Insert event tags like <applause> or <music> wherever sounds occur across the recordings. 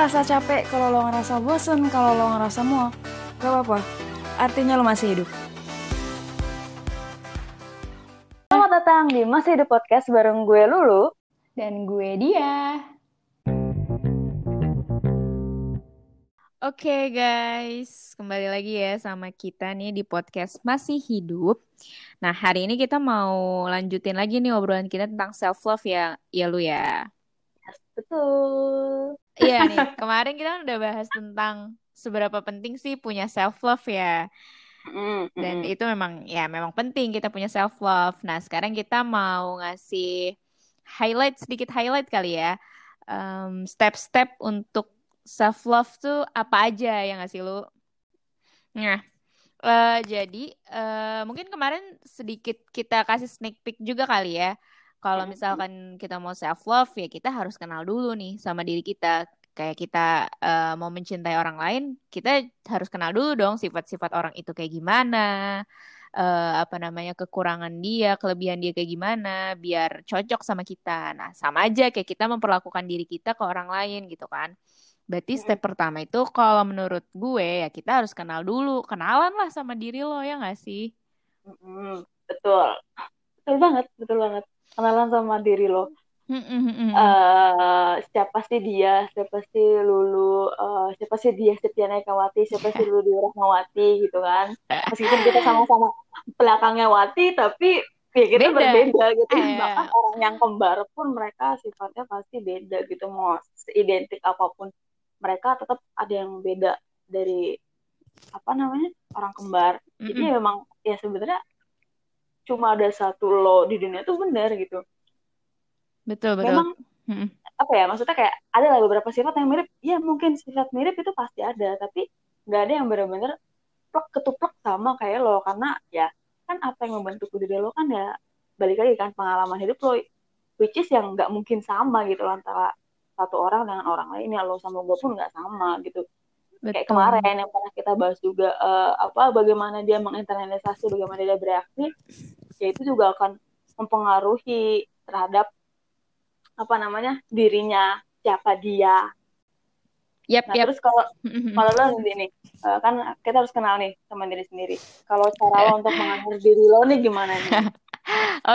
ngerasa capek, kalau lo ngerasa bosen, kalau lo ngerasa muak, gak apa-apa. Artinya lo masih hidup. Selamat datang di Masih Hidup Podcast bareng gue Lulu. Dan gue dia. Oke guys, kembali lagi ya sama kita nih di podcast Masih Hidup. Nah hari ini kita mau lanjutin lagi nih obrolan kita tentang self love ya, ya lu ya. Betul. Iya nih, kemarin kita kan udah bahas tentang seberapa penting sih punya self love ya. Dan itu memang ya memang penting kita punya self love. Nah sekarang kita mau ngasih highlight sedikit highlight kali ya. Em, Step-step untuk self love tuh apa aja ya nggak sih lu? Nah, eh, jadi eh, mungkin kemarin sedikit kita kasih sneak peek juga kali ya. Kalau misalkan kita mau self love ya kita harus kenal dulu nih sama diri kita. Kayak kita eh, mau mencintai orang lain, kita harus kenal dulu dong sifat-sifat orang itu kayak gimana. eh, apa namanya kekurangan dia, kelebihan dia kayak gimana, biar cocok sama kita. Nah, sama aja kayak kita memperlakukan diri kita ke orang lain gitu kan. Berarti step pertama itu kalau menurut gue ya kita harus kenal dulu, kenalan lah sama diri lo ya nggak sih? Betul. Betul banget, betul banget. Kenalan sama diri lo. Mm-mm-mm. eh siapa sih dia? Siapa sih Lulu? Eh, siapa sih dia Setia Ekawati? Siapa sih <laughs> Lulu Rahmawati gitu kan? <laughs> Meskipun kita sama-sama belakangnya Wati, tapi ya kita Beda. berbeda gitu. Eh. Bahkan orang yang kembar pun mereka sifatnya pasti beda gitu. Mau seidentik apa pun mereka tetap ada yang beda dari apa namanya orang kembar. Jadi Mm-mm. memang ya sebenarnya cuma ada satu lo di dunia tuh benar gitu. Betul betul. Memang Mm-mm. apa ya maksudnya kayak ada lah beberapa sifat yang mirip ya mungkin sifat mirip itu pasti ada tapi nggak ada yang benar-benar plek ketuplek sama kayak lo karena ya kan apa yang membentuk diri lo kan ya balik lagi kan pengalaman hidup lo which is yang nggak mungkin sama gitu loh antara satu orang dengan orang lain ya lo sama gue pun nggak sama gitu kayak Betul. kemarin yang pernah kita bahas juga eh, apa bagaimana dia menginternalisasi bagaimana dia bereaksi ya itu juga akan mempengaruhi terhadap apa namanya dirinya siapa dia Yap nah yap. terus kalau Mm-mm. <laughs> kalau lo nih eh, kan kita harus kenal nih sama diri sendiri kalau cara lo <laughs> untuk mengatur diri lo nih gimana nih <laughs>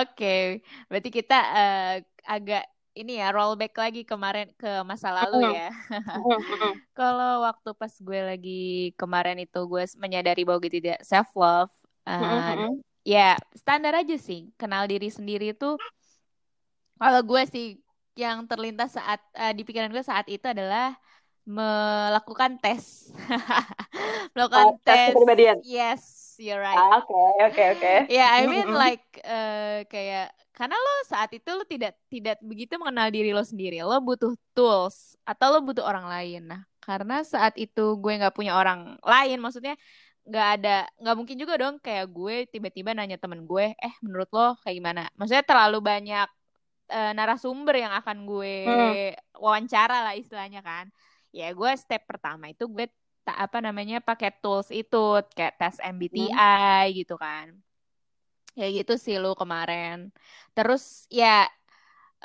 Oke, berarti kita eh, agak ini ya rollback lagi kemarin ke masa lalu ya. <laughs> Kalau waktu pas gue lagi kemarin itu gue menyadari bahwa gue tidak self love, mm, mm. ya standar aja sih. Kenal diri sendiri itu kalau gue sih yang terlintas saat eh, di pikiran gue saat itu adalah melakukan tes, <laughs> melakukan Oh, tes tes. kepribadian. Yes, you're right. Ah, oke oke oke Ya, I mean like eh, kayak karena lo saat itu lo tidak tidak begitu mengenal diri lo sendiri. Lo butuh tools atau lo butuh orang lain. Nah, karena saat itu gue nggak punya orang lain, maksudnya nggak ada nggak mungkin juga dong kayak gue tiba-tiba nanya temen gue, eh menurut lo kayak gimana? Maksudnya terlalu banyak eh, narasumber yang akan gue Hmm. wawancara lah istilahnya kan. Ya gue step pertama itu gue tak apa namanya pakai tools itu kayak tes MBTI gitu kan ya gitu sih lu kemarin. Terus ya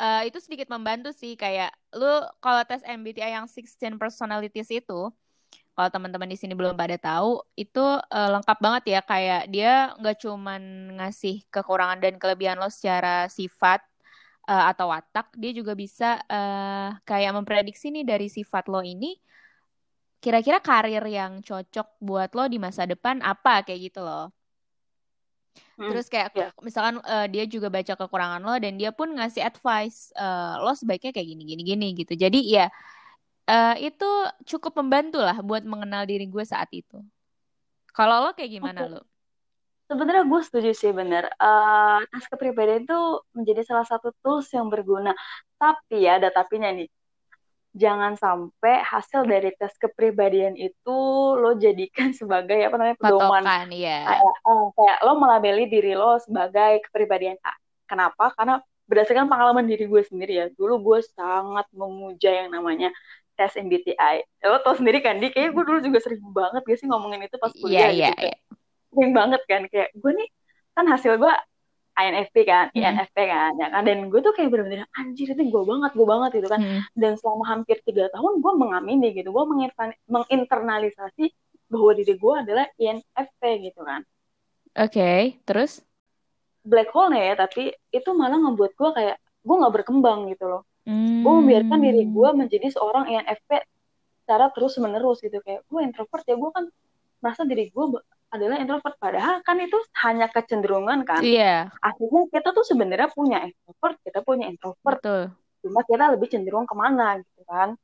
eh, itu sedikit membantu sih kayak lu kalau tes MBTI yang 16 personalities itu kalau teman-teman di sini belum pada tahu itu eh, lengkap banget ya. Kayak dia nggak cuman ngasih kekurangan dan kelebihan lo secara sifat eh, atau watak dia juga bisa eh, kayak memprediksi nih dari sifat lo ini kira-kira karir yang cocok buat lo di masa depan apa kayak gitu loh Hmm, Terus kayak ya. misalkan eh, dia juga baca kekurangan lo dan dia pun ngasih advice eh, lo sebaiknya kayak gini gini gini gitu. Jadi ya eh, itu cukup membantu lah buat mengenal diri gue saat itu. Kalau lo kayak gimana Oke. lo? Sebenarnya gue setuju sih bener. Eh, tes kepribadian itu menjadi salah satu tools yang berguna. Tapi ya ada tapinya nih. Jangan sampai hasil dari tes kepribadian itu lo jadikan <laughs> sebagai apa namanya pedoman. Patokan ya. Kayak, eh, kayak lo melabeli diri lo sebagai kepribadian A. Kenapa? Karena berdasarkan pengalaman diri gue sendiri ya. Dulu gue sangat memuja yang namanya tes MBTI. Lo tau sendiri kan, Di? Kayaknya gue dulu juga sering banget gak sih ngomongin itu pas Iya kuliah iya gitu. iya. Sering banget kan. Kayak gue nih, kan hasil gue INFP kan, Hmm. INFP kan, ya kan. Dan gue tuh kayak bener-bener anjir itu gue banget, gue banget gitu kan. Hmm. Dan selama hampir tiga tahun gue mengamini gitu, gue mengintern- menginternalisasi bahwa diri gue adalah INFP gitu kan. Oke, terus? Black hole nih ya, tapi itu malah ngebuat gue kayak gue nggak berkembang gitu loh. Hmm. Gue membiarkan diri gue menjadi seorang INFP secara terus menerus gitu kayak gue introvert ya gue kan merasa diri gue adalah introvert. Padahal kan itu hanya kecenderungan kan. Iya, akhirnya kita tuh sebenarnya punya extrovert kita punya introvert. Betul. cuma kita lebih cenderung ke mana gitu kan.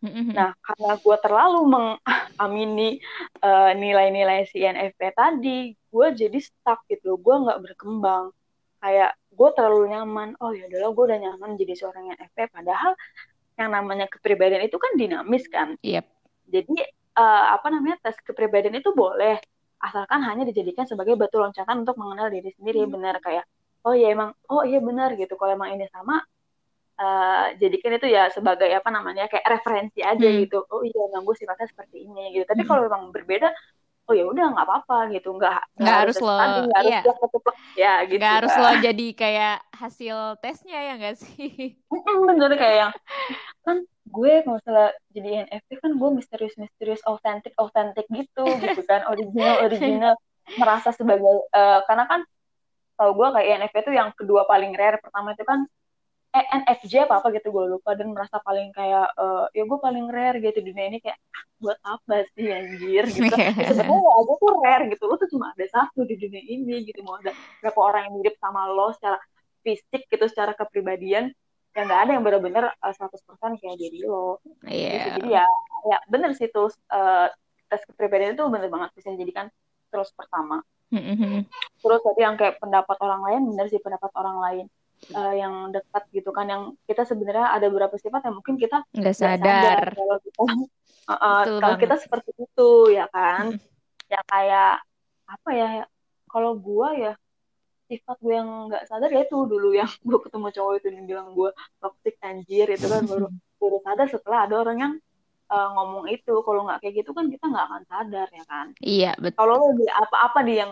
Nah karena gue terlalu mengamini eh, nilai-nilai si INFP tadi gue jadi stuck gitu. Gue nggak berkembang. Kayak gue terlalu nyaman. Oh ya udahlah gue udah nyaman jadi seorang INFP padahal yang namanya kepribadian itu kan dinamis kan. Yep. jadi eh, apa namanya tes kepribadian itu boleh asalkan hanya dijadikan sebagai batu loncatan untuk mengenal diri sendiri benar kayak oh iya emang oh iya benar gitu kalau emang ini sama eh, jadikan itu ya sebagai apa namanya kayak referensi aja Hmm. gitu oh iya emang gue sifatnya seperti ini gitu tapi Hmm. kalau emang berbeda oh ya udah nggak apa-apa gitu nggak Nggak harus lo- nggak harus iya. plek-plek ya gitu Nggak harus lo jadi kayak hasil tesnya ya nggak sih? Bener kayak yang kan <laughs> gue kalau misalnya jadi INFP kan gue misterius misterius autentik autentik gitu gitu kan. Original original. Merasa sebagai eh, karena kan tau gue kayak INFP itu yang kedua paling rare. Pertama itu kan eh, NFJ apa apa gitu gue lupa. Dan merasa paling kayak eh, ya gue paling rare gitu. Di dunia ini kayak "Ah, buat apa sih anjir? gitu. <laughs> Ya, sebenarnya aja tuh rare gitu. Lo tuh cuma ada satu di dunia ini gitu. Mau ada berapa orang yang mirip sama lo secara fisik gitu secara kepribadian ya nggak ada yang benar-benar eh, 100% kayak diri lo Iya. gitu. jadi ya ya bener sih tuh eh, tes kepribadian itu bener banget bisa dijadikan terus pertama Hmm. terus tadi yang kayak pendapat orang lain bener sih pendapat orang lain eh, yang dekat gitu kan yang kita sebenarnya ada beberapa sifat yang mungkin kita Nggak nggak sadar. kalau kita Uh, <laughs> uh, Betul kalau banget. kita seperti itu ya kan ya kayak apa ya kalau gua ya sifat gue yang nggak sadar ya itu dulu yang <laughs> gue ketemu cowok itu yang bilang gue toxic anjir itu kan baru baru sadar setelah ada orang yang uh, ngomong itu kalau nggak kayak gitu kan kita nggak akan sadar ya kan Iya, betul. kalau lo di apa-apa di yang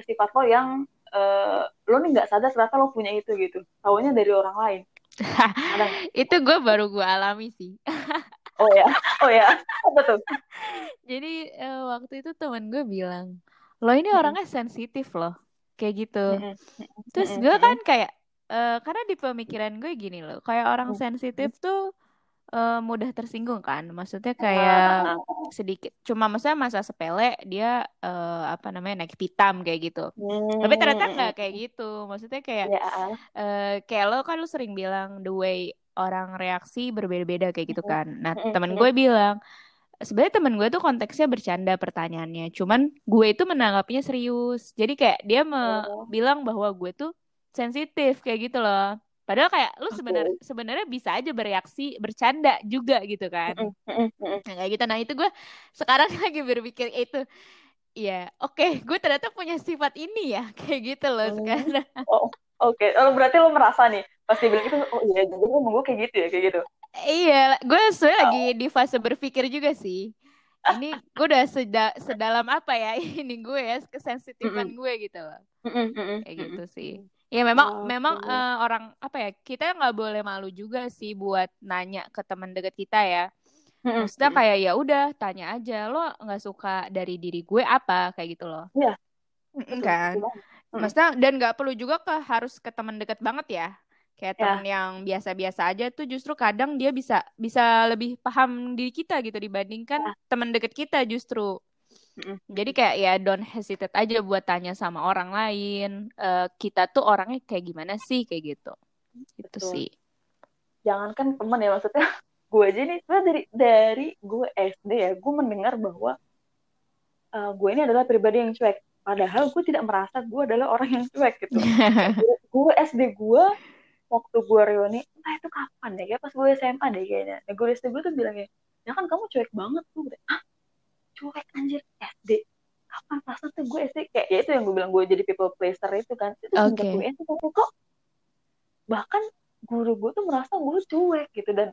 sifat lo yang uh, lo nih nggak sadar ternyata lo punya itu gitu tahunya dari orang lain? <laughs> Itu gue baru gue alami sih. <laughs> oh ya oh ya apa tuh Jadi eh, waktu itu temen gue bilang, lo ini orangnya sensitif loh, kayak gitu. Terus gue kan kayak, eh, karena di pemikiran gue gini loh, kayak orang Mm. sensitif tuh eh, mudah tersinggung kan. Maksudnya kayak sedikit, cuma maksudnya masa sepele dia eh, apa namanya naik pitam kayak gitu. Hmm, Tapi ternyata nggak kayak gitu. Maksudnya kayak ya eh, kayak lo kan lo sering bilang the way orang reaksi berbeda-beda kayak gitu kan. Nah, temen gue bilang sebenarnya temen gue tuh konteksnya bercanda pertanyaannya. Cuman gue itu menanggapinya serius. Jadi kayak dia me- Oh. bilang bahwa gue tuh sensitif kayak gitu loh. Padahal kayak lu sebenarnya sebenarnya bisa aja bereaksi bercanda juga gitu kan. Nah, kayak gitu. Nah, itu gue sekarang <laughs> lagi berpikir "Eh, itu ya, oke, gue ternyata punya sifat ini ya, <laughs> kayak gitu loh Hmm. sekarang. Oh, oke. Oh, berarti lo merasa nih pasti bilang itu oh iya jadi gue kayak gitu ya kayak gitu. Iya, gue sebenarnya lagi di fase berpikir juga sih. Ini gue udah seda- sedalam apa ya <laughs> ini gue ya kesensitifan gue gitu loh. Kayak gitu sih. Ya memang Oke. memang eh, orang apa ya kita nggak boleh malu juga sih buat nanya ke teman dekat kita ya. Mm-mm, Maksudnya kayak ya udah tanya aja lo nggak suka dari diri gue apa kayak gitu loh. Iya. Betul, kan. Mm-mm. Maksudnya dan nggak perlu juga ke harus ke teman dekat banget ya. Kayak Ya. teman yang biasa-biasa aja tuh justru kadang dia bisa bisa lebih paham diri kita gitu dibandingkan Ya. teman dekat kita justru. Mm-mm. Jadi kayak ya don't hesitate aja buat tanya sama orang lain. Eh, kita tuh orangnya kayak gimana sih kayak gitu. Itu Betul. sih. Jangankan temen ya maksudnya <laughs> gue aja nih sebenarnya dari dari gue SD ya gue mendengar bahwa eh, gue ini adalah pribadi yang cuek. Padahal gue tidak merasa gue adalah orang yang cuek gitu. <laughs> gue SD gue waktu gue reuni entah itu kapan deh kayak pas gue SMA deh kayaknya. Nah, gue SD gue tuh bilang ya ya kan kamu cuek banget tuh. Ah cuek anjir SD kapan pas tuh gue SD kayak ya itu yang gue bilang gue jadi people pleaser itu kan. Itu Oke. gue SD tapi kok bahkan guru gue tuh merasa gue cuek gitu dan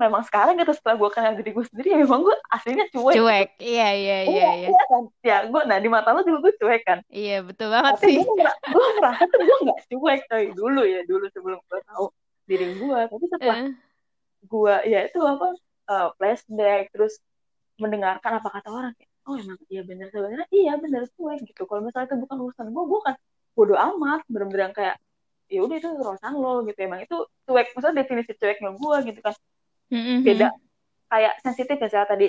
memang sekarang gitu setelah gue kenal diri gue sendiri ya memang gue aslinya cuek cuek. Iya iya iya iya, iya. iya kan? Ya gue nah di mata lo juga gue cuek kan? Iya betul banget tapi sih. gue gue merasa tuh gue nggak cuek coy. Dulu ya dulu sebelum gue tahu diri gue tapi setelah Eh, gue ya itu apa uh, flashback terus mendengarkan apa kata orang kayak oh emang iya bener sebenarnya. Iya bener cuek gitu. Kalau misalnya itu bukan urusan gue gue kan bodo amat. Bener-bener yang kayak ya udah itu urusan lo gitu. Emang itu cuek maksudnya definisi cueknya gue gitu kan mm-mm, beda kayak sensitif misalnya tadi.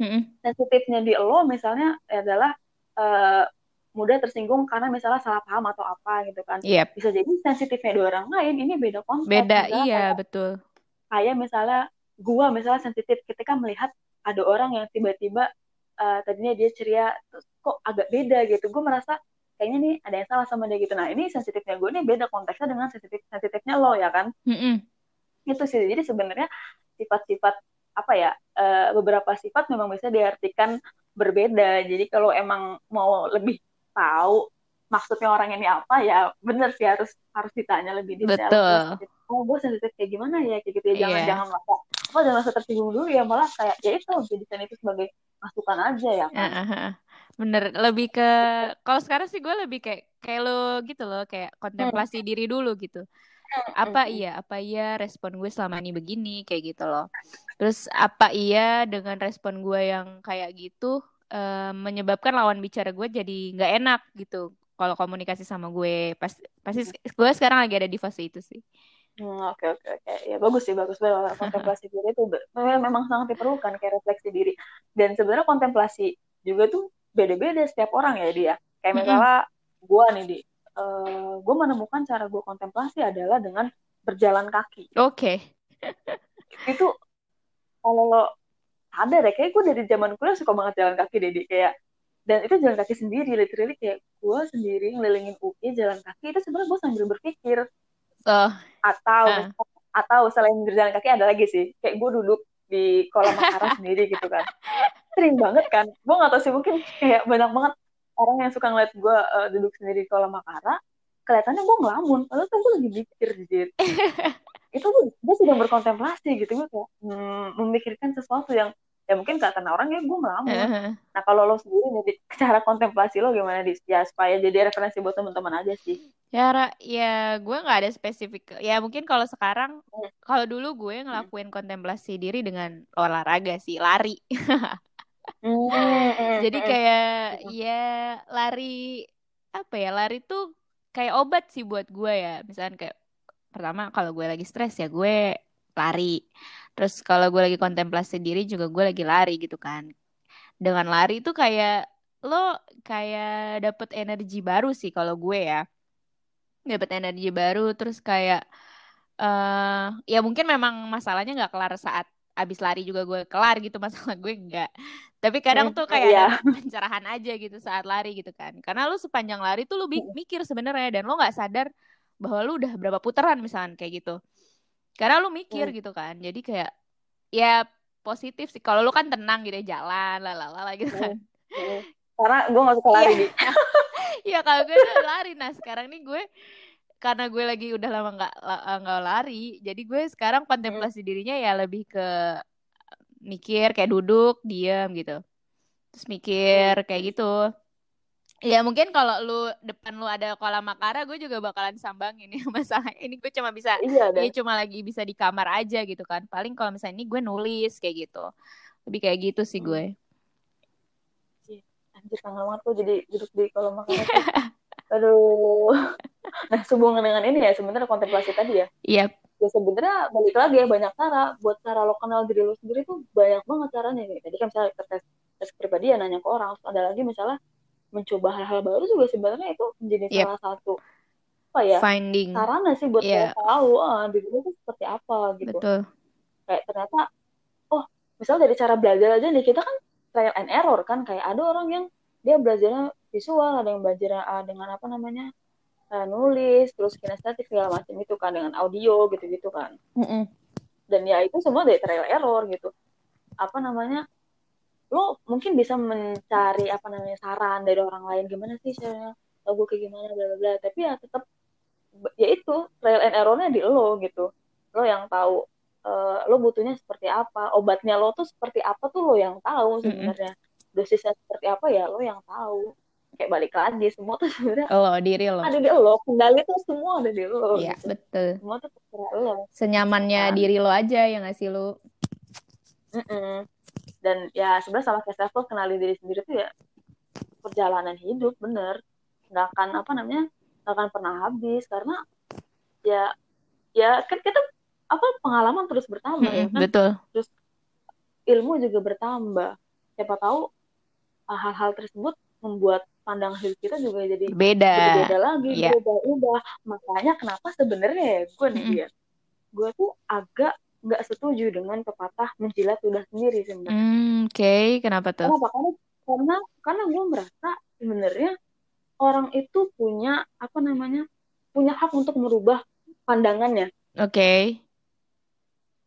Mm-mm. sensitifnya di lo misalnya adalah eh, mudah tersinggung karena misalnya salah paham atau apa gitu kan. Yep, bisa jadi sensitifnya di orang lain ini beda konteks beda misalnya iya kayak, betul. kayak misalnya gua misalnya sensitif ketika melihat ada orang yang tiba-tiba eh, tadinya dia ceria terus kok agak beda gitu. Gue merasa kayaknya nih ada yang salah sama dia gitu. Nah ini sensitifnya gue nih beda konteksnya dengan sensitif sensitifnya lo ya kan? Mm-mm. itu sih. Jadi sebenarnya sifat-sifat apa ya eh, beberapa sifat memang bisa diartikan berbeda jadi kalau emang mau lebih tahu maksudnya orang ini apa ya bener sih harus harus ditanya lebih detail Betul. Oh gue sensitif kayak gimana ya kayak gitu ya jangan Iya. jangan merasa apa jangan merasa tersinggung dulu ya malah kayak ya itu jadikan itu sebagai masukan aja ya kan ah, ah. Bener lebih ke kalau sekarang sih gue lebih kayak kayak lo gitu loh kayak kontemplasi diri dulu gitu. Apa Mm-mm. iya apa iya respon gue selama ini begini kayak gitu loh. Terus apa iya dengan respon gue yang kayak gitu eh, menyebabkan lawan bicara gue jadi nggak enak gitu. Kalau komunikasi sama gue pas pasti gue sekarang lagi ada di fase itu sih. Hmm, oke oke oke. Ya bagus sih bagus. Banget <laughs> kontemplasi diri itu memang memang sangat diperlukan kayak refleksi diri. Dan sebenarnya kontemplasi juga tuh beda-beda setiap orang ya dia kayak Mm-mm. misalnya gue nih di gue menemukan cara gue kontemplasi adalah dengan berjalan kaki. Oke. <laughs> Itu kalau lo sadar ya kayak gue dari zaman kuliah suka banget jalan kaki deh kayak dan itu jalan kaki sendiri literally kayak gue sendiri ngelilingin UI jalan kaki itu sebenarnya gue sambil berpikir. Oh. Atau Ah. atau selain berjalan kaki ada lagi sih kayak gue duduk di kolam <laughs> makara sendiri gitu kan sering banget kan gue nggak tahu sih mungkin kayak banyak banget orang yang suka ngeliat gue uh, duduk sendiri di kolam makara kelihatannya gue ngelamun padahal tuh gue lagi mikir jujur <laughs> itu gue, gue sedang berkontemplasi gitu gue kayak hmm, memikirkan sesuatu yang ya mungkin kata orang ya gue ngelamun Heeh. nah kalau lo sendiri nih Di, cara kontemplasi lo gimana di ya supaya jadi referensi buat teman-teman aja sih Ya, Ra, ya gue nggak ada spesifik. Ya mungkin kalau sekarang, Hmm. kalau dulu gue ngelakuin kontemplasi diri dengan olahraga sih, lari. <laughs> Jadi kayak ya lari apa ya? Lari tuh kayak obat sih buat gue ya. Misalnya kayak pertama kalau gue lagi stres ya gue lari. Terus kalau gue lagi kontemplasi diri juga gue lagi lari gitu kan. Dengan lari tuh kayak lo kayak dapet energi baru sih kalau gue ya. Dapet energi baru terus kayak eh ya mungkin memang masalahnya nggak kelar saat abis lari juga gue kelar gitu <laughs> masalah gue enggak. Tapi kadang Hmm, tuh kayak iya. ada pencerahan aja gitu saat lari gitu kan. Karena lu sepanjang lari tuh lu mikir sebenarnya dan lu nggak sadar bahwa lu udah berapa putaran misalnya kayak gitu. Karena lu mikir Hmm. gitu kan. Jadi kayak ya positif sih. Kalau lu kan tenang gitu ya jalan lalala gitu kan. Mm. karena gue gak suka lari Iya. <laughs> Iya kalau gue lari. Nah sekarang nih gue karena gue lagi udah lama nggak la- nggak lari, jadi gue sekarang kontemplasi dirinya ya lebih ke mikir kayak duduk, diam gitu. Terus mikir kayak gitu. Ya mungkin kalau lu depan lu ada kolam makara, gue juga bakalan sambangin ya <laughs> masalah ini gue cuma bisa iya ya cuma lagi bisa di kamar aja gitu kan. Paling kalau misalnya ini gue nulis kayak gitu. Lebih kayak gitu sih gue. anjir kangen banget tuh jadi duduk di kolam makanan tuh. <laughs> aduh nah sehubungan dengan ini ya sebenarnya kontemplasi tadi ya. Iya, ya sebenarnya balik lagi ya banyak cara. Buat cara lo kenal diri lo sendiri tuh banyak banget caranya nih. Tadi kan misalnya tes tes kepribadian nanya ke orang. Terus ada lagi misalnya mencoba hal-hal baru juga sebenarnya itu menjadi Yep. salah satu apa ya finding. sarana sih buat lo tahu ah, diri lo tuh seperti apa gitu. Betul. kayak ternyata oh misal dari cara belajar aja nih kita kan trial and error kan. Kayak ada orang yang dia belajarnya visual ada yang belajar ah, dengan apa namanya eh, nulis terus kinestetik segala macam itu kan dengan audio gitu-gitu kan. Dan ya itu semua dari trial error gitu. Apa namanya lo mungkin bisa mencari apa namanya saran dari orang lain gimana sih caranya gue kayak gimana bla bla bla. Tapi ya tetap ya itu trial and errornya di lo gitu. Lo yang tahu uh, lo butuhnya seperti apa obatnya lo tuh seperti apa tuh lo yang tahu sebenarnya. Dosisnya seperti apa ya lo yang tahu kayak balik lagi semua tuh sebenarnya lo diri lo. ada di lo kendali tuh semua ada di lo iya gitu. betul. Semua tuh terserah lo. Senyamannya kan? diri lo aja yang ngasih lo mm -mm. dan ya sebenarnya salah kayak self kenali diri sendiri tuh ya perjalanan hidup bener. Nggak akan apa namanya nggak akan pernah habis. Karena ya ya kan kita apa pengalaman terus bertambah hmm, ya kan? betul. Terus ilmu juga bertambah. Siapa tahu ah, hal-hal tersebut membuat pandangan hidup kita juga jadi beda beda lagi yeah. beda ubah makanya kenapa sebenarnya ya gue nih mm -hmm. gue tuh agak nggak setuju dengan pepatah menjilat udah sendiri sebenarnya mm, oke okay. kenapa tuh kenapa karena karena karena gue merasa sebenarnya orang itu punya apa namanya punya hak untuk merubah pandangannya oke okay.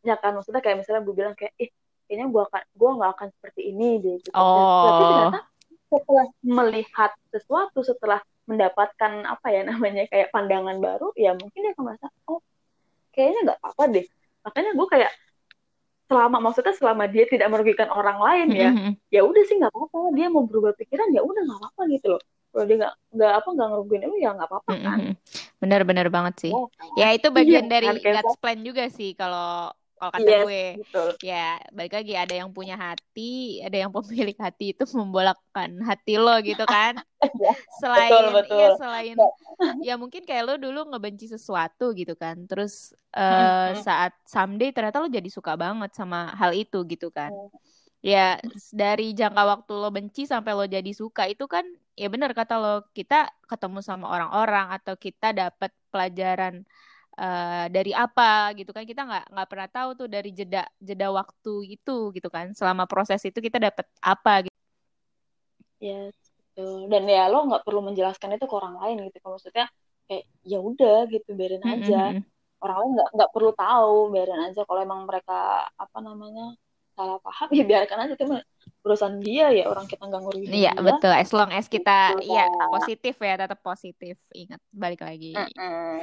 ya kan maksudnya kayak misalnya gue bilang kayak ih kayaknya gue akan gue nggak akan seperti ini deh gitu. oh. tapi ternyata setelah melihat sesuatu setelah mendapatkan apa ya namanya kayak pandangan baru ya mungkin dia akan merasa oh kayaknya nggak apa-apa deh. Makanya gue kayak selama maksudnya selama dia tidak merugikan orang lain ya mm -hmm. ya udah sih nggak apa-apa. Dia mau berubah pikiran ya udah nggak apa-apa gitu loh. Kalau dia nggak nggak apa nggak ngerugiin lu ya nggak apa-apa kan. Benar-benar banget sih. Oh, ya itu bagian iya, dari God's plan juga sih kalau kalau kata yes, gue betul. ya balik lagi ada yang punya hati ada yang pemilik hati itu membolakkan hati lo gitu kan <laughs> iya, selain betul, betul. ya selain ya mungkin kayak lo dulu ngebenci sesuatu gitu kan terus uh, mm-hmm. saat someday ternyata lo jadi suka banget sama hal itu gitu kan ya dari jangka waktu lo benci sampai lo jadi suka itu kan ya benar kata lo kita ketemu sama orang-orang atau kita dapat pelajaran uh, dari apa gitu kan kita nggak nggak pernah tahu tuh dari jeda jeda waktu itu gitu kan selama proses itu kita dapat apa gitu. Yes, betul. Dan ya lo nggak perlu menjelaskan itu ke orang lain gitu. Kalau maksudnya kayak ya udah gitu biarin aja. Mm -hmm. Orang lain nggak nggak perlu tahu, biarin aja. Kalau emang mereka apa namanya salah paham ya biarkan aja itu urusan dia ya orang kita nggak ngurusin iya dia. betul. As long as kita ya positif ya tetap positif. Ingat balik lagi. Mm -hmm.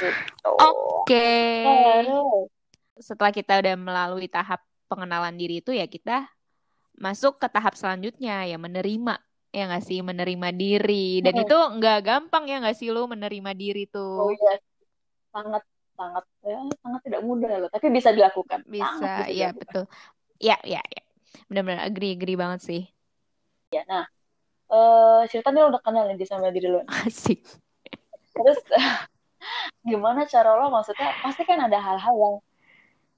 gitu. oke. Okay. setelah kita udah melalui tahap pengenalan diri itu ya kita masuk ke tahap selanjutnya ya menerima ya nggak sih? Menerima diri. Dan hmm. itu nggak gampang ya nggak sih lo menerima diri tuh? Oh iya. Sangat sangat ya sangat tidak mudah loh. Tapi bisa dilakukan. Bisa iya betul ya ya ya. Benar-benar agree agree banget sih. Ya nah uh, cerita nih udah kenal nih sama diri lo asik. Terus <laughs> gimana cara lo? Maksudnya pasti kan ada hal-hal yang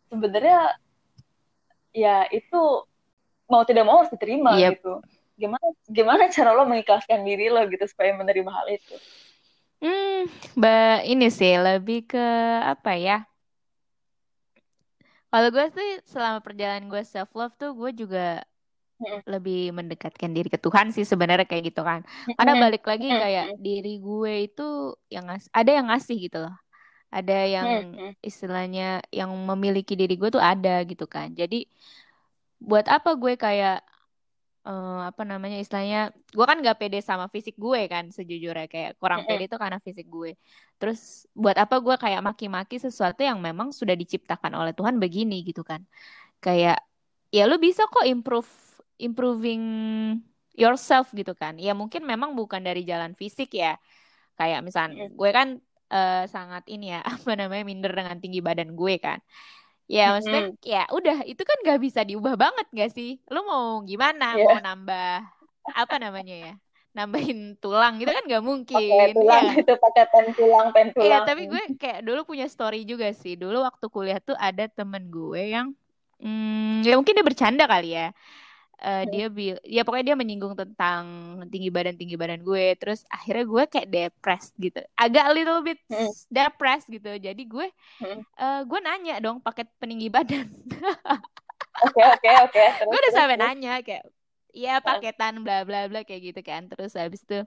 sebenarnya ya itu mau tidak mau harus diterima yep. gitu. Gimana gimana cara lo mengikhlaskan diri lo gitu supaya menerima hal itu? Hmm mbak ini sih lebih ke apa ya kalau gue sih selama perjalanan gue self love tuh gue juga lebih mendekatkan diri ke Tuhan sih sebenarnya kayak gitu kan. Karena balik lagi kayak diri gue itu yang ngas ada yang ngasih gitu loh. Ada yang istilahnya yang memiliki diri gue tuh ada gitu kan. Jadi buat apa gue kayak uh, apa namanya istilahnya gue kan gak pede sama fisik gue kan sejujurnya. Kayak kurang pede itu karena fisik gue. Terus buat apa gue kayak maki-maki sesuatu yang memang sudah diciptakan oleh Tuhan begini gitu kan. Kayak ya lu bisa kok improve improving yourself gitu kan. Ya mungkin memang bukan dari jalan fisik ya. Kayak misal gue kan uh, sangat ini ya <laughs> apa namanya minder dengan tinggi badan gue kan Ya maksudnya mm-hmm. ya udah itu kan gak bisa diubah banget gak sih? Lu mau gimana? Yeah. Mau nambah apa namanya ya? Nambahin tulang gitu kan gak mungkin. Pakai tulang ya. itu pakai pen tulang, pen iya, tulang. Iya, tapi gue kayak dulu punya story juga sih. Dulu waktu kuliah tuh ada temen gue yang hmm, ya mungkin dia bercanda kali ya uh, dia bil ya pokoknya dia menyinggung tentang tinggi badan tinggi badan gue. Terus akhirnya gue kayak depressed gitu. Agak little bit hmm. depressed gitu. Jadi gue hmm. uh, gue nanya dong paket peninggi badan. <laughs> Oke oke oke. <laughs> Gue udah sampai nanya kayak Iya paketan bla bla bla kayak gitu kan. Terus habis itu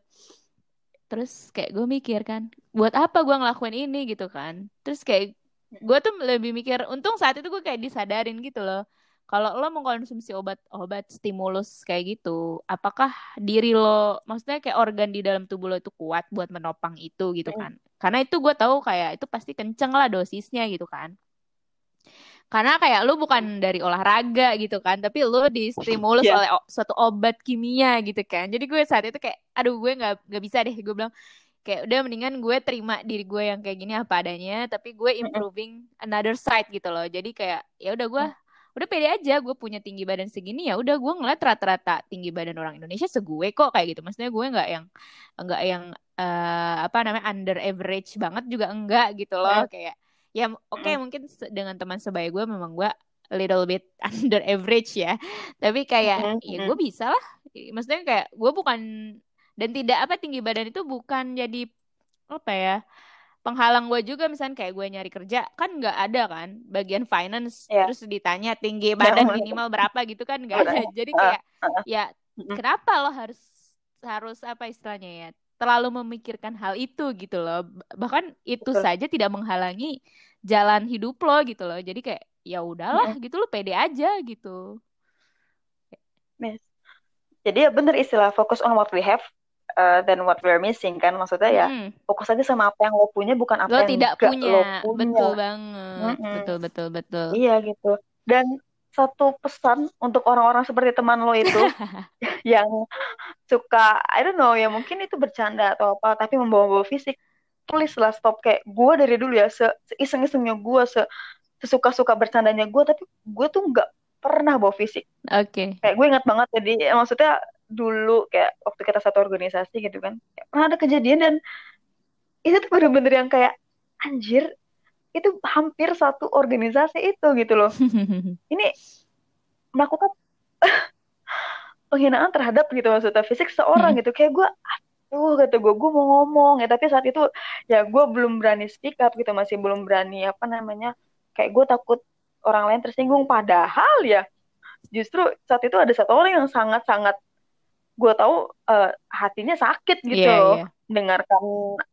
terus kayak gue mikir kan buat apa gue ngelakuin ini? gitu kan. Terus kayak gue tuh lebih mikir untung saat itu gue kayak disadarin gitu loh kalau lo mengkonsumsi obat-obat stimulus kayak gitu, apakah diri lo, maksudnya kayak organ di dalam tubuh lo itu kuat buat menopang itu gitu kan? Karena itu gue tahu kayak itu pasti kenceng lah dosisnya gitu kan. karena kayak lu bukan dari olahraga gitu kan tapi lu distimulus Yeah. oleh suatu obat kimia gitu kan. Jadi gue saat itu kayak aduh gue nggak nggak bisa deh. Gue bilang kayak udah mendingan gue terima diri gue yang kayak gini apa adanya tapi gue improving another side gitu loh. Jadi kayak ya udah gue udah pede aja gue punya tinggi badan segini ya udah gue ngeliat rata-rata tinggi badan orang Indonesia segue kok kayak gitu. Maksudnya gue nggak yang nggak yang eh, apa namanya under average banget juga enggak gitu loh. Kayak ya oke mungkin se- dengan teman sebaya gue memang gue little bit <laughs> under average ya. Tapi kayak ya gue bisa lah. Maksudnya kayak gue bukan dan tidak apa tinggi badan itu bukan jadi apa ya penghalang gue juga misalnya kayak gue nyari kerja kan nggak ada kan bagian finance Iya. terus ditanya tinggi badan minimal berapa gitu kan nggak ada. <laughs> Jadi kayak ya kenapa lo harus harus apa istilahnya ya terlalu memikirkan hal itu gitu loh. Bahkan itu Betul. saja tidak menghalangi jalan hidup lo gitu loh. Jadi kayak ya udahlah gitu lo pede aja gitu. Yes. Jadi ya bener istilah fokus on what we have uh, than what we are missing kan maksudnya ya Mm. fokus aja sama apa yang lo punya bukan apa lo yang tidak punya lo punya. betul banget Mm-mm. betul betul betul Iya gitu. Dan satu pesan untuk orang-orang seperti teman lo itu <laughs> <laughs> yang suka I don't know ya mungkin itu bercanda atau apa tapi membawa-bawa fisik please lah stop kayak gue dari dulu ya se iseng-isengnya gue se sesuka-suka bercandanya gue tapi gue tuh nggak pernah bawa fisik oke kayak gue ingat banget jadi ya, maksudnya dulu kayak waktu kita satu organisasi gitu kan. Pernah ada kejadian dan itu tuh bener-bener yang kayak anjir itu hampir satu organisasi itu gitu loh. <laughs> Ini melakukan <laughs> penghinaan terhadap gitu maksudnya fisik seorang Hmm. gitu. Kayak gue aduh kata gue gue mau ngomong. Ya tapi saat itu ya gue belum berani speak up gitu masih belum berani apa namanya kayak gue takut orang lain tersinggung. Padahal ya justru saat itu ada satu orang yang sangat-sangat gue tahu eh, hatinya sakit gitu Iya, loh. iya. dengarkan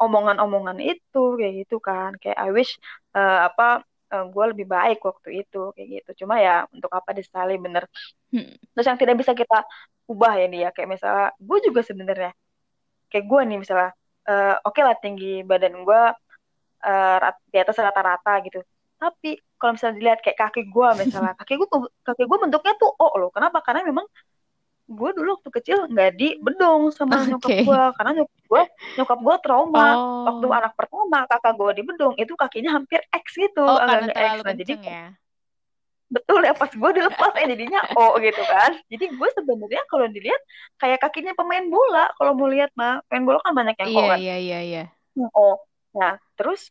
omongan-omongan itu kayak gitu kan. Kayak I wish eh, apa gue lebih baik waktu itu kayak gitu. Cuma ya untuk apa disesali bener. Hmm. terus yang tidak bisa kita ubah ya dia kayak misalnya gue juga sebenarnya kayak gue nih misalnya eh, oke lah tinggi badan gue eh, rat- di atas rata-rata gitu. Tapi kalau misalnya dilihat kayak kaki gue misalnya kaki gue kaki gue bentuknya tuh O loh. Kenapa? Karena memang gue dulu waktu kecil nggak dibedong sama <laughs> nyokap Oke. gue karena nyokap gue nyokap gue trauma waktu Oh. anak pertama kakak gue dibedong itu kakinya hampir X gitu Oh, agak-agak X nah jadi ya. betul ya pas gue dilepas eh jadinya O gitu kan jadi gue sebenarnya kalau dilihat kayak kakinya pemain bola kalau mau lihat mah pemain bola kan banyak yang O Iya, kan iya, iya, iya. yang O nah terus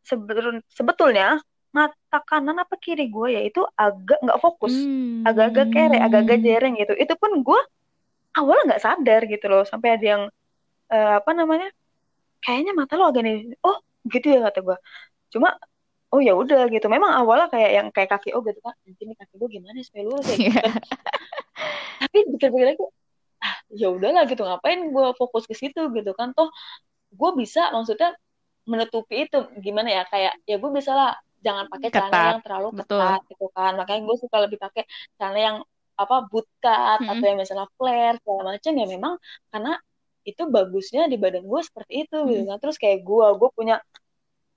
sebetul- sebetulnya mata kanan apa kiri gue ya itu agak nggak fokus. Hmm. agak-agak kere agak-agak jereng gitu. Itu pun gue awalnya nggak sadar gitu loh sampai ada yang eh, apa namanya kayaknya mata lo agak nih. Oh gitu ya kata gue cuma oh ya udah gitu. Memang awalnya kayak yang kayak kaki oh gitu kan nanti nih kaki gue gimana supaya lurus ya gitu Iya. kan <laughs> tapi pikir-pikir lagi ah ya udahlah gitu. Ngapain gue fokus ke situ gitu kan. Toh gue bisa maksudnya menutupi itu. Gimana ya kayak ya gue bisa lah jangan pakai celana Ketat, yang terlalu betul. ketat gitu kan makanya gue suka lebih pakai celana yang apa bootcut Mm-mm. atau yang misalnya flare segala macam ya memang karena itu bagusnya di badan gue seperti itu gitu kan terus kayak gue gue punya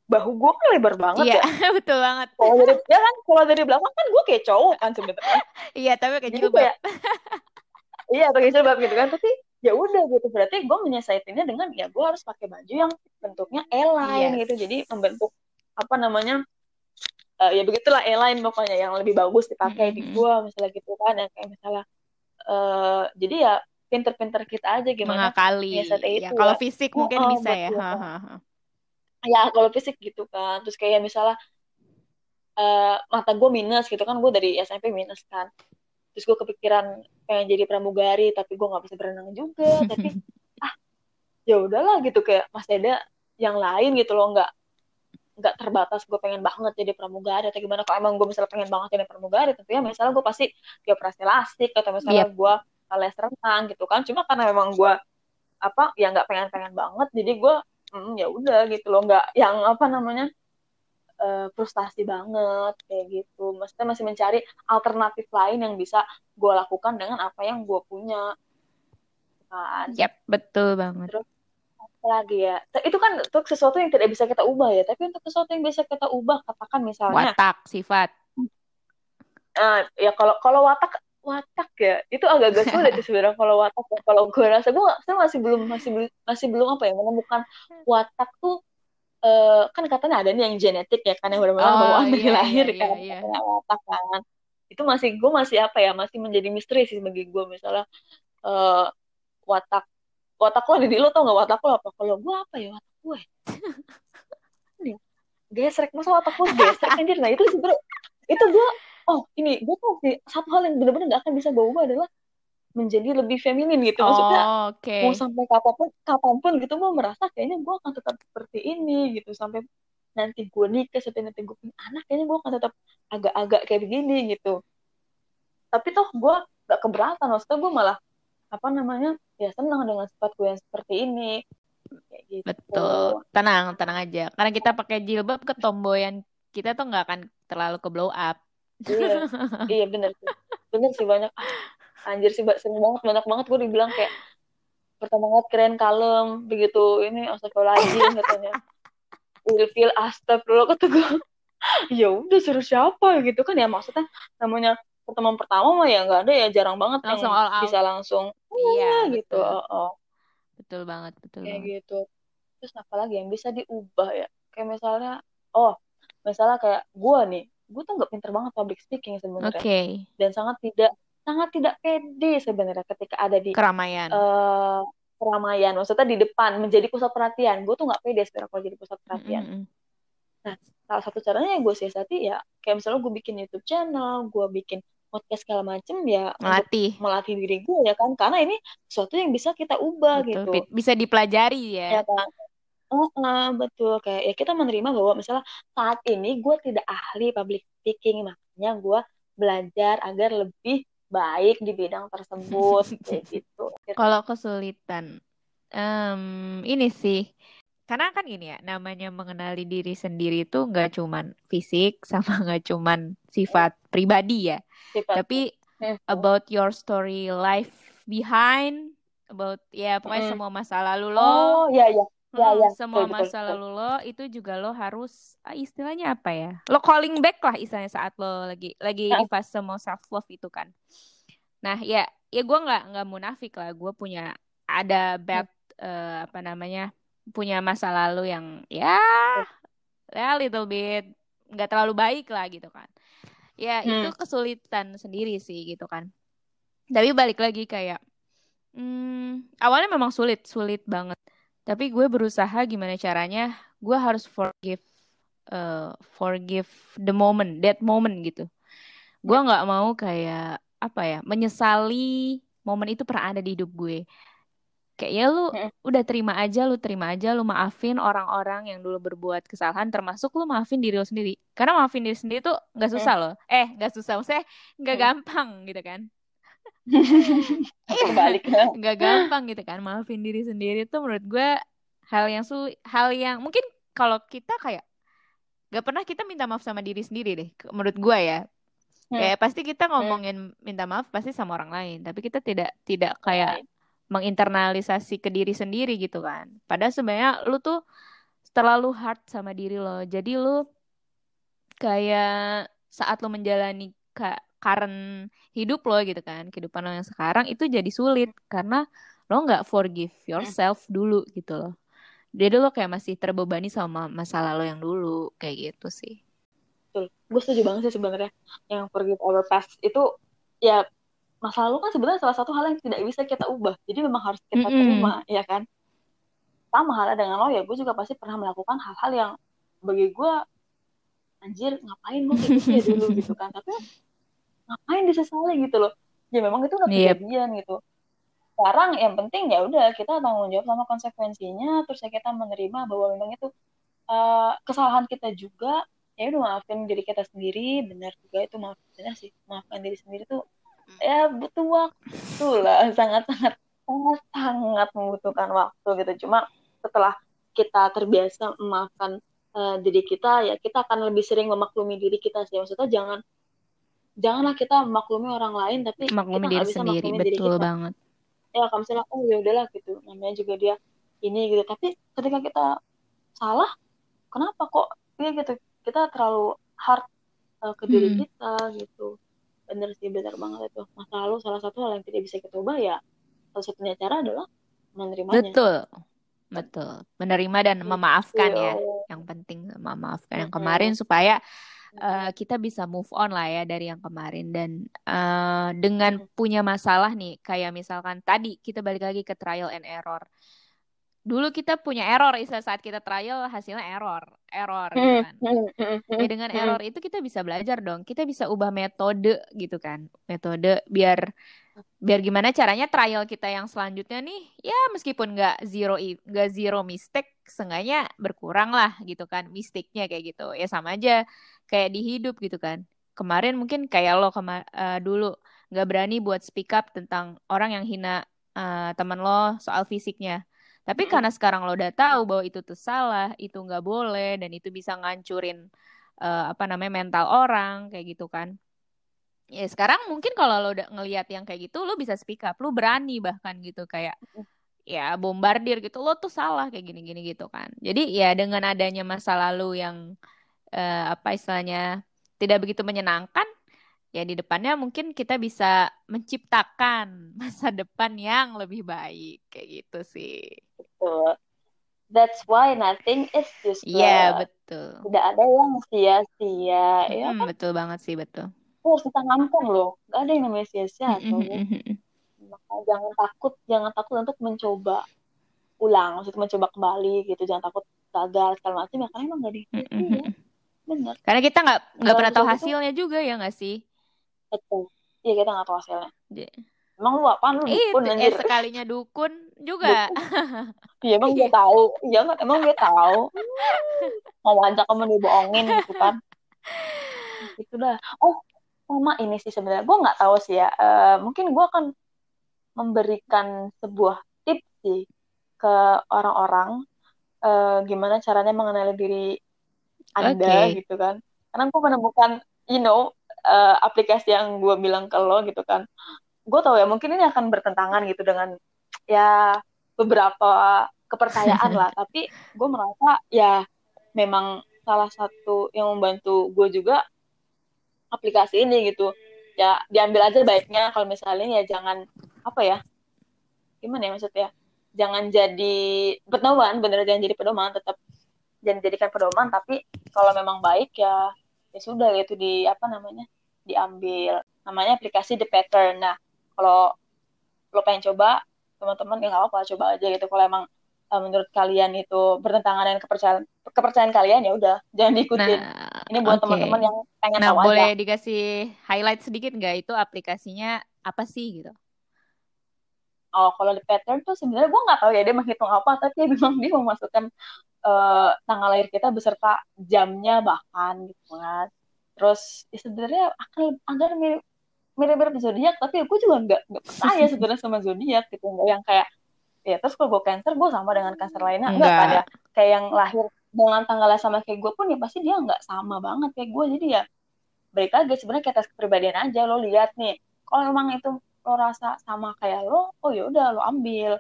bahu gue kan lebar banget Iya, ya <laughs> betul banget. kalau dari ya kan kalau dari belakang kan gue kayak cowok kan sebenarnya Iya, tapi kayak jilbab. kayak <laughs> iya pakai jilbab gitu kan tapi ya udah gitu berarti gue menyesuaikannya dengan ya gue harus pakai baju yang bentuknya Yes. align gitu jadi membentuk apa namanya eh, ya begitulah align pokoknya yang lebih bagus dipakai di Mm-mm. gue misalnya gitu kan ya kayak misalnya eh jadi ya pinter-pinter kita aja gimana Mengakali. Ya, itu kalau ya. fisik Oh, mungkin oh, bisa ya. betul. Ha, ha, ha. ya kalau fisik gitu kan terus kayak misalnya eh, mata gue minus gitu kan gue dari SMP minus kan terus gue kepikiran pengen jadi pramugari tapi gue nggak bisa berenang juga tapi <laughs> ah ya udahlah gitu kayak masih ada yang lain gitu loh nggak nggak terbatas gue pengen banget jadi pramugari atau gimana kalau emang gue misalnya pengen banget jadi pramugari tentunya misalnya gue pasti di operasi lastik atau misalnya gue les renang gitu kan. Cuma karena memang gue apa ya nggak pengen pengen banget jadi gue mm, ya udah gitu loh. Nggak yang apa namanya eh, frustasi banget kayak gitu. Maksudnya masih mencari alternatif lain yang bisa gue lakukan dengan apa yang gue punya. Kan. Yap, betul banget. Lagi ya itu kan untuk sesuatu yang tidak bisa kita ubah ya tapi untuk sesuatu yang bisa kita ubah katakan misalnya Watak, sifat. uh, ya kalau kalau watak watak ya itu agak-agak <laughs> sulit sih sebenarnya kalau watak ya. kalau gue rasa gue saya masih belum masih belum masih belum apa ya menemukan watak tuh uh, kan katanya ada nih yang genetik ya kan yang benar-benar oh, bawaan dari iya, lahir iya, kan iya, iya. watak kan itu masih gue masih apa ya masih menjadi misteri sih bagi gue misalnya uh, watak watak lo di lo tau gak watak lo apa? Kalau gue apa ya watak gue? <laughs> Gesrek masa watak gue gesrek anjir? Nah itu sebenarnya itu gue oh ini gue tuh satu hal yang benar-benar gak akan bisa bawa adalah menjadi lebih feminin gitu. Maksudnya oh, okay. mau sampai kapan pun kapan pun gitu gue merasa kayaknya gue akan tetap seperti ini gitu. Sampai nanti gue nikah sampai nanti gue punya anak kayaknya gue akan tetap agak-agak kayak begini gitu. Tapi toh gue gak keberatan maksudnya gue malah apa namanya ya senang dengan sifat gue yang seperti ini. Gitu. betul. Tenang tenang aja. Karena kita pakai jilbab ketomboyan kita tuh nggak akan terlalu ke blow up. Iya. <laughs> Iya bener sih. Bener sih banyak. Anjir sih sering banget banyak banget gue dibilang kayak pertama banget keren kalem begitu. Ini astagfirullahaladzim katanya. <laughs> Feel astagfirullah kata gue <laughs> ya udah suruh siapa gitu kan ya maksudnya namanya pertemuan pertama mah ya nggak ada ya jarang banget langsung yang all bisa langsung iya gitu. oh, oh. betul banget betul kayak banget. gitu. Terus apa lagi yang bisa diubah ya? Kayak misalnya oh misalnya kayak gue nih gue tuh nggak pinter banget public speaking sebenarnya. Okay. dan sangat tidak sangat tidak pede sebenarnya ketika ada di keramaian. uh, keramaian. Maksudnya di depan menjadi pusat perhatian. Gue tuh nggak pede sebenarnya kalau jadi pusat perhatian. Mm -hmm. nah salah satu caranya yang gue siasati ya kayak misalnya gue bikin YouTube channel gue bikin podcast segala macem ya melatih. melatih diri gue ya kan? Karena ini sesuatu yang bisa kita ubah betul, gitu. Bisa dipelajari ya, ya kan? Oh, uh, betul. Kayak ya kita menerima bahwa misalnya saat ini gue tidak ahli public speaking makanya gue belajar agar lebih baik di bidang tersebut <laughs> kayak gitu. Kalau kesulitan, um, ini sih karena kan ini ya namanya mengenali diri sendiri itu nggak cuman fisik <laughs> sama nggak cuman sifat pribadi ya, sifat. tapi about your story life behind about ya pokoknya mm. semua masa lalu lo. Oh ya ya ya, ya. semua betul, masa betul. lalu lo itu juga lo harus ah, istilahnya apa ya lo calling back lah istilahnya saat lo lagi lagi di fase mau self love itu kan nah ya ya gue nggak nggak munafik lah gue punya ada bad uh, apa namanya punya masa lalu yang ya ya little bit nggak terlalu baik lah gitu kan. Ya hmm. itu kesulitan sendiri sih gitu kan. Tapi balik lagi kayak hmm, awalnya memang sulit sulit banget. Tapi gue berusaha gimana caranya gue harus forgive uh, forgive the moment that moment gitu. Gue nggak mau kayak apa ya menyesali momen itu pernah ada di hidup gue kayak ya lu udah terima aja lu terima aja lu maafin orang-orang yang dulu berbuat kesalahan termasuk lu maafin diri lu sendiri karena maafin diri sendiri tuh nggak susah loh eh nggak susah maksudnya nggak gampang gitu kan <laughs> balik <laughs> nggak gampang gitu kan maafin diri sendiri tuh menurut gue hal yang su hal yang mungkin kalau kita kayak gak pernah kita minta maaf sama diri sendiri deh menurut gue ya hmm. kayak pasti kita hmm. ngomongin hmm. minta maaf pasti sama orang lain tapi kita tidak tidak kayak hmm. Menginternalisasi ke diri sendiri gitu kan. Padahal sebenarnya lu tuh terlalu hard sama diri lo. Jadi lu kayak saat lo menjalani current hidup lo gitu kan kehidupan lo yang sekarang itu jadi sulit karena lo nggak forgive yourself dulu gitu loh. Jadi lo kayak masih terbebani sama masa lalu yang dulu kayak gitu sih. Betul. Gue setuju banget sih sebenarnya. Yang forgive our past itu ya masa lalu kan sebenarnya salah satu hal yang tidak bisa kita ubah. Jadi memang harus kita mm -hmm. terima ya kan? Sama halnya dengan lo ya gue juga pasti pernah melakukan hal-hal yang bagi gue anjir ngapain gue kayak gitu ya dulu? <laughs> gitu kan. Tapi ngapain disesali gitu loh. Ya memang itu udah yep. kejadian gitu. Sekarang yang penting ya udah kita tanggung jawab sama konsekuensinya terus ya kita menerima bahwa memang itu uh, kesalahan kita juga. Ya udah maafin diri kita sendiri. Benar juga itu maaf. Benar sih maafkan diri sendiri tuh ya butuh waktu lah. Sangat sangat sangat sangat membutuhkan waktu gitu. Cuma setelah kita terbiasa memaafkan uh, diri kita ya kita akan lebih sering memaklumi diri kita sih. Maksudnya jangan janganlah kita memaklumi orang lain tapi maklumi kita diri bisa sendiri. betul diri kita. banget. Ya kalau misalnya oh ya udahlah gitu. Namanya juga dia ini gitu. Tapi ketika kita salah kenapa kok ya gitu? Kita terlalu hard uh, ke diri hmm. kita gitu bener sih bener banget itu. Masa lalu salah satu hal yang tidak bisa kita ubah ya satu-satunya cara adalah menerimanya. Betul. Betul. Menerima dan Gitu. memaafkan ya. Yang penting memaafkan yang kemarin supaya uh, kita bisa move on lah ya dari yang kemarin. Dan uh, dengan punya masalah nih kayak misalkan tadi kita balik lagi ke trial and error dulu kita punya error istilah saat kita trial hasilnya error error gitu Mm, kan. ya dengan error itu kita bisa belajar dong. Kita bisa ubah metode gitu kan. Metode biar biar gimana caranya trial kita yang selanjutnya nih ya meskipun nggak zero nggak zero mistake seenggaknya berkurang lah gitu kan mistiknya kayak gitu. Ya sama aja kayak di hidup gitu kan. Kemarin mungkin kayak lo kema eh, dulu nggak berani buat speak up tentang orang yang hina eh, teman lo soal fisiknya tapi Mm-mm. karena sekarang lo udah tahu bahwa itu tuh salah itu nggak boleh dan itu bisa ngancurin eh, apa namanya mental orang kayak gitu kan Ya sekarang mungkin kalau lo udah ngelihat yang kayak gitu lo bisa speak up, lo berani bahkan gitu kayak ya bombardir gitu lo tuh salah kayak gini-gini gitu kan. Jadi ya dengan adanya masa lalu yang eh, apa istilahnya tidak begitu menyenangkan, ya di depannya mungkin kita bisa menciptakan <laughs> masa depan yang lebih baik kayak gitu sih. Betul. That's why nothing is useless. Iya betul. Tidak ada yang sia-sia. Ya Mm, betul banget sih betul. itu harus ditanamkan loh. Gak ada yang namanya sia-sia. Mm, mm, soalnya. mm, mm, mm. Makanya jangan takut, jangan takut untuk mencoba ulang, maksudnya mencoba kembali gitu. Jangan takut gagal segala macam ya karena emang gak di Mm, bener. Karena kita nggak nggak pernah tahu misalnya itu- hasilnya juga ya nggak sih? Betul. Iya kita gak tahu hasilnya. Di- Emang lu apaan lu dukun eh anjir? sekalinya dukun juga. Iya emang <laughs> gue tahu. Iya kan emang gue tahu. Mau ajak kamu dibohongin gitu kan. Itu dah. Oh sama ini sih sebenarnya. Gue nggak tahu sih ya. Eh, mungkin gue akan memberikan sebuah tips sih ke orang-orang eh, gimana caranya mengenali diri Anda Oke. gitu kan. Karena gue menemukan, you know, eh, aplikasi yang gue bilang ke lo gitu kan. Gue tahu ya mungkin ini akan bertentangan gitu dengan ya beberapa kepercayaan lah. <laughs> Tapi gue merasa ya memang salah satu yang membantu gue juga aplikasi ini gitu. Ya diambil aja baiknya. Kalau misalnya ya jangan apa ya gimana ya maksudnya? Jangan jadi pedoman bener jangan jadi pedoman tetap jangan jadikan pedoman. Tapi kalau memang baik ya ya sudah gitu di apa namanya diambil. Namanya aplikasi The Pattern. Nah kalau lo pengen coba teman-teman ya nggak apa-apa coba aja gitu. Kalau emang uh, menurut kalian itu bertentangan dengan kepercayaan kepercayaan kalian ya udah jangan diikutin. Nah, ini buat oke. teman-teman yang pengen Nah, tahu boleh aja. dikasih highlight sedikit nggak? Itu aplikasinya apa sih gitu? oh kalau The Pattern tuh sebenarnya gue nggak tahu ya dia menghitung apa tapi memang dia memasukkan uh, tanggal lahir kita beserta jamnya bahkan gitu kan. Terus ya sebenarnya akan agak mirip mirip-mirip zodiak tapi gue juga nggak nggak percaya <laughs> sebenarnya sama zodiak gitu. Yang kayak ya terus kalau gue cancer gue sama dengan cancer lainnya. Enggak ada kayak yang lahir dengan tanggalnya sama kayak gue pun ya pasti dia nggak sama banget kayak gue jadi ya balik lagi sebenarnya kayak tes kepribadian aja. Lo lihat nih kalau memang itu lo rasa sama kayak lo oh ya udah lo ambil.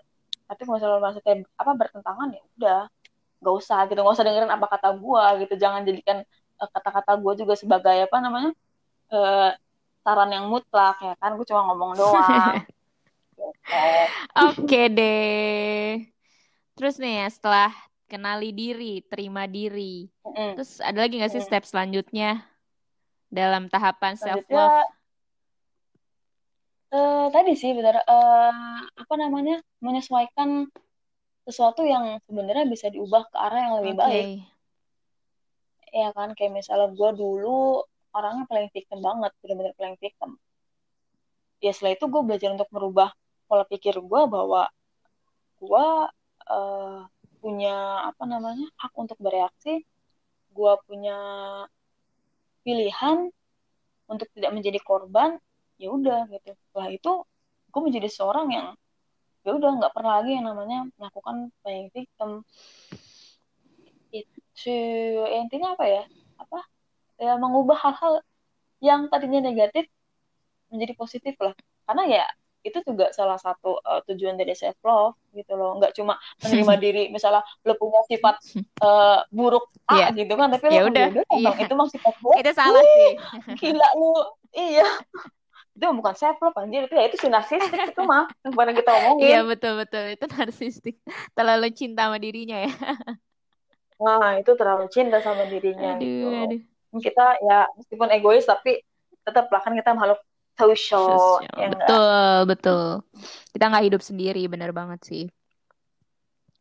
Tapi kalau misalnya lo maksudnya apa bertentangan ya udah. Nggak usah gitu nggak usah dengerin apa kata gue gitu. Jangan jadikan eh, kata-kata gue juga sebagai apa namanya eh, saran yang mutlak ya kan gue cuma ngomong doang. <laughs> Oke deh. Terus nih ya setelah kenali diri, terima diri. Mm-mm. Terus ada lagi nggak sih Mm. step selanjutnya dalam tahapan self love? eh, tadi sih benar eh, apa namanya menyesuaikan sesuatu yang sebenarnya bisa diubah ke arah yang lebih Oke. baik ya kan kayak misalnya gue dulu orangnya paling victim banget benar-benar paling victim. Ya setelah itu gue belajar untuk merubah pola pikir gue bahwa gue eh, punya apa namanya hak untuk bereaksi. Gue punya pilihan untuk tidak menjadi korban ya udah gitu. Setelah itu gue menjadi seorang yang ya udah nggak pernah lagi yang namanya melakukan playing victim. Itu ya intinya apa ya? Apa ya mengubah hal-hal yang tadinya negatif menjadi positif lah karena ya itu juga salah satu uh, tujuan dari self love gitu loh nggak cuma menerima <laughs> diri misalnya lo punya sifat uh, buruk A Iya. gitu kan tapi Ya lo udah, emang iya. itu emang sifat gue Itu salah sih. gila lu iya itu bukan self love anjir itu ya itu si narsistik itu mah yang pernah kita omongin Iya betul betul itu narsistik. Terlalu cinta sama dirinya ya. nah itu terlalu cinta sama dirinya Aduh gitu aduh. Kita ya meskipun egois tapi tetap lah kan kita makhluk social Sosial. ya enggak Betul betul. Kita nggak hidup sendiri bener banget sih.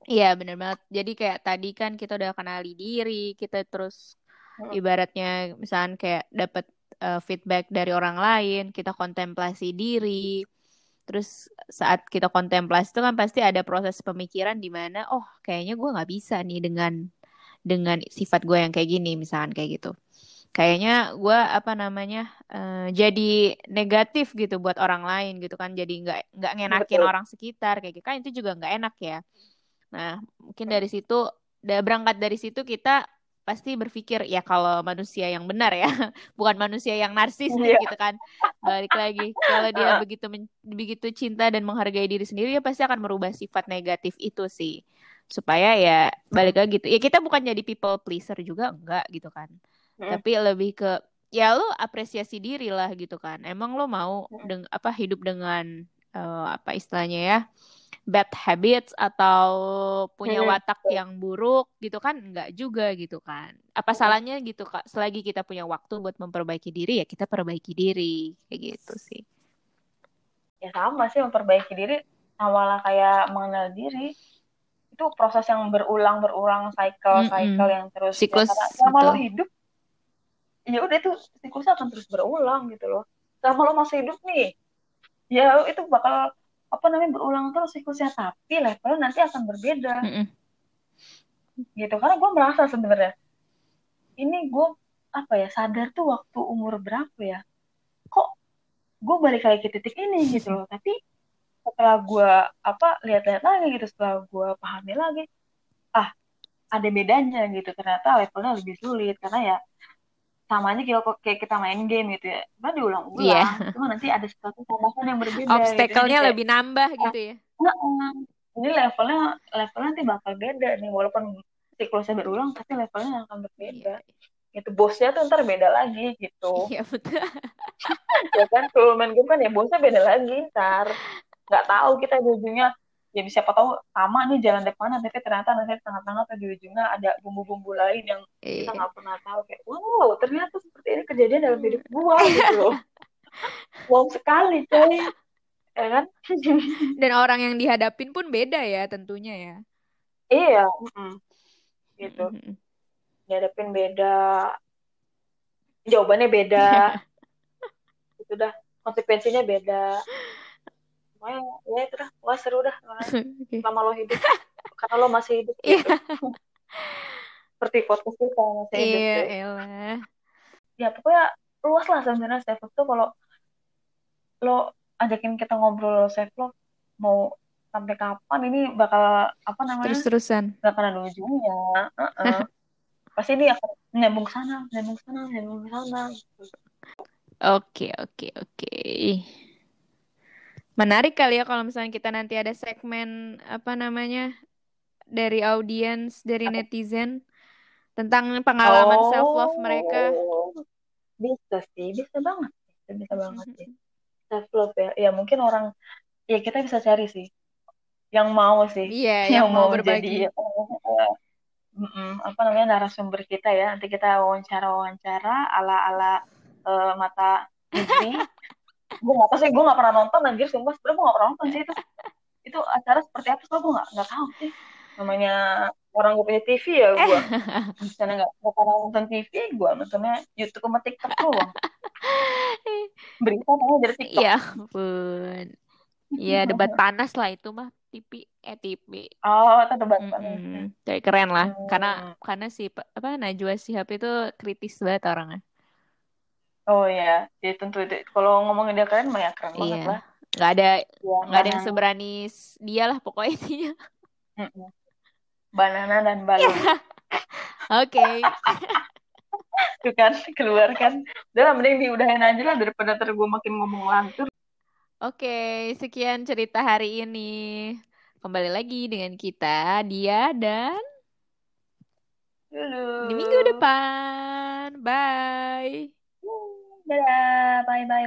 Iya bener banget. Jadi kayak tadi kan kita udah kenali diri, kita terus Mm. ibaratnya misalnya kayak dapat eh, feedback dari orang lain, kita kontemplasi diri. Terus saat kita kontemplasi itu kan pasti ada proses pemikiran di mana, oh kayaknya gue nggak bisa nih dengan dengan sifat gue yang kayak gini, misalkan kayak gitu. Kayaknya gue apa namanya eh, jadi negatif gitu buat orang lain gitu kan, jadi nggak nggak ngenakin betul orang sekitar kayak gitu kan itu juga nggak enak ya. Nah mungkin dari situ, udah berangkat dari situ kita pasti berpikir ya kalau manusia yang benar ya, <laughs> bukan manusia yang narsistik Iya. gitu kan. Balik lagi, kalau dia begitu men- begitu cinta dan menghargai diri sendiri, dia pasti akan merubah sifat negatif itu sih. Supaya ya balik lagi gitu. Ya kita bukan jadi people pleaser juga enggak gitu kan. Mm. Tapi lebih ke ya lu apresiasi diri lah gitu kan. Emang lo mau Mm. deng apa hidup dengan eh, apa istilahnya ya? bad habits atau punya Mm, watak yang buruk gitu kan enggak juga gitu kan. Apa salahnya gitu Kak? Selagi kita punya waktu buat memperbaiki diri ya kita perbaiki diri kayak gitu sih. ya sama sih memperbaiki diri sama lah kayak mengenal diri itu proses yang berulang berulang cycle cycle Mm-mm. yang terus ya Siklus karena selama lo hidup ya udah itu siklusnya akan terus berulang gitu loh. Selama lo masih hidup nih ya itu bakal apa namanya berulang terus siklusnya. Tapi levelnya nanti akan berbeda. Mm-mm. gitu. Karena gue merasa sebenarnya ini gue apa ya sadar tuh waktu umur berapa ya? Kok gue balik lagi ke titik ini gitu loh. Tapi setelah gue apa lihat-lihat lagi gitu setelah gue pahami lagi ah ada bedanya gitu. Ternyata levelnya lebih sulit. Karena ya sama aja kayak, kayak kita main game gitu ya. Kan diulang-ulang. Iya. cuma nanti ada sesuatu tambahan yang berbeda gitu. Obstacle-nya kayak, lebih nambah gitu ya. "Heeh, ini levelnya levelnya nanti bakal beda nih. Walaupun siklusnya berulang tapi levelnya akan berbeda. Iya. itu bosnya tuh ntar beda lagi gitu. <laughs> Iya betul. <laughs> ya kan kalau main game kan ya bosnya beda lagi ntar. Nggak tahu kita di ujungnya ya siapa tahu sama nih jalan depannya tapi ternyata nanti di tengah-tengah atau di ujungnya ada bumbu-bumbu lain yang kita Iya. nggak pernah tahu. Kayak wow ternyata seperti ini kejadian dalam hidup gua gitu loh. <laughs> Wow sekali coy. Ya kan? <laughs> Dan orang yang dihadapin pun beda ya tentunya ya. iya mm-mm. gitu. Mm-mm. dihadapin beda. Jawabannya beda. <laughs> Itu dah. Konsekuensinya beda Pokoknya ya itu dah wah seru dah <laughs> Oke. selama lo hidup karena lo masih hidup Iya. gitu seperti podcast kita masih hidup Iya, elah. ya pokoknya luas lah sebenarnya self love tuh kalau lo ajakin kita ngobrol self love mau sampai kapan ini bakal apa namanya Terus-terusan. gak akan ada ujungnya Heeh. <laughs> pasti ini akan nyambung sana nyambung sana nyambung sana Oke, oke, oke. Menarik kali ya kalau misalnya kita nanti ada segmen apa namanya dari audiens, dari Apa? netizen tentang pengalaman self love mereka. Oh, bisa sih bisa banget bisa, bisa banget sih. <laughs> Self love ya. Ya mungkin orang ya kita bisa cari sih. Yang mau sih. Iya, <laughs> yang mau berbagi. jadi eh, mm-mm, apa namanya narasumber kita ya. Nanti kita wawancara wawancara ala ala eh, mata <laughs> Disney gue nggak tahu sih gue nggak pernah nonton anjir sumpah sebenarnya gue nggak pernah nonton sih itu itu acara seperti apa sih gue nggak nggak tahu sih namanya orang gue punya TV ya gue di sana nggak pernah nonton TV gue nontonnya YouTube sama TikTok doang berita namanya dari TikTok Ya ampun. Ya debat panas lah itu mah TV eh TV. oh itu debat Mm-mm. Kayak keren lah. Hmm. Karena karena si apa Najwa Shihab itu kritis banget orangnya. Oh ya dia tentu itu kalau ngomongin dia keren mah ya keren banget Iya. lah Nggak ada ya, nggak ada yang seberani dia lah pokoknya intinya. Banana dan balon Oke. <laughs> itu kan keluar kan udah lah mending diudahin aja lah daripada ntar gue makin ngomong lantur Oke, sekian cerita hari ini. Kembali lagi dengan kita, dia dan dulu di minggu depan. Bye. Dadah. Bye bye bye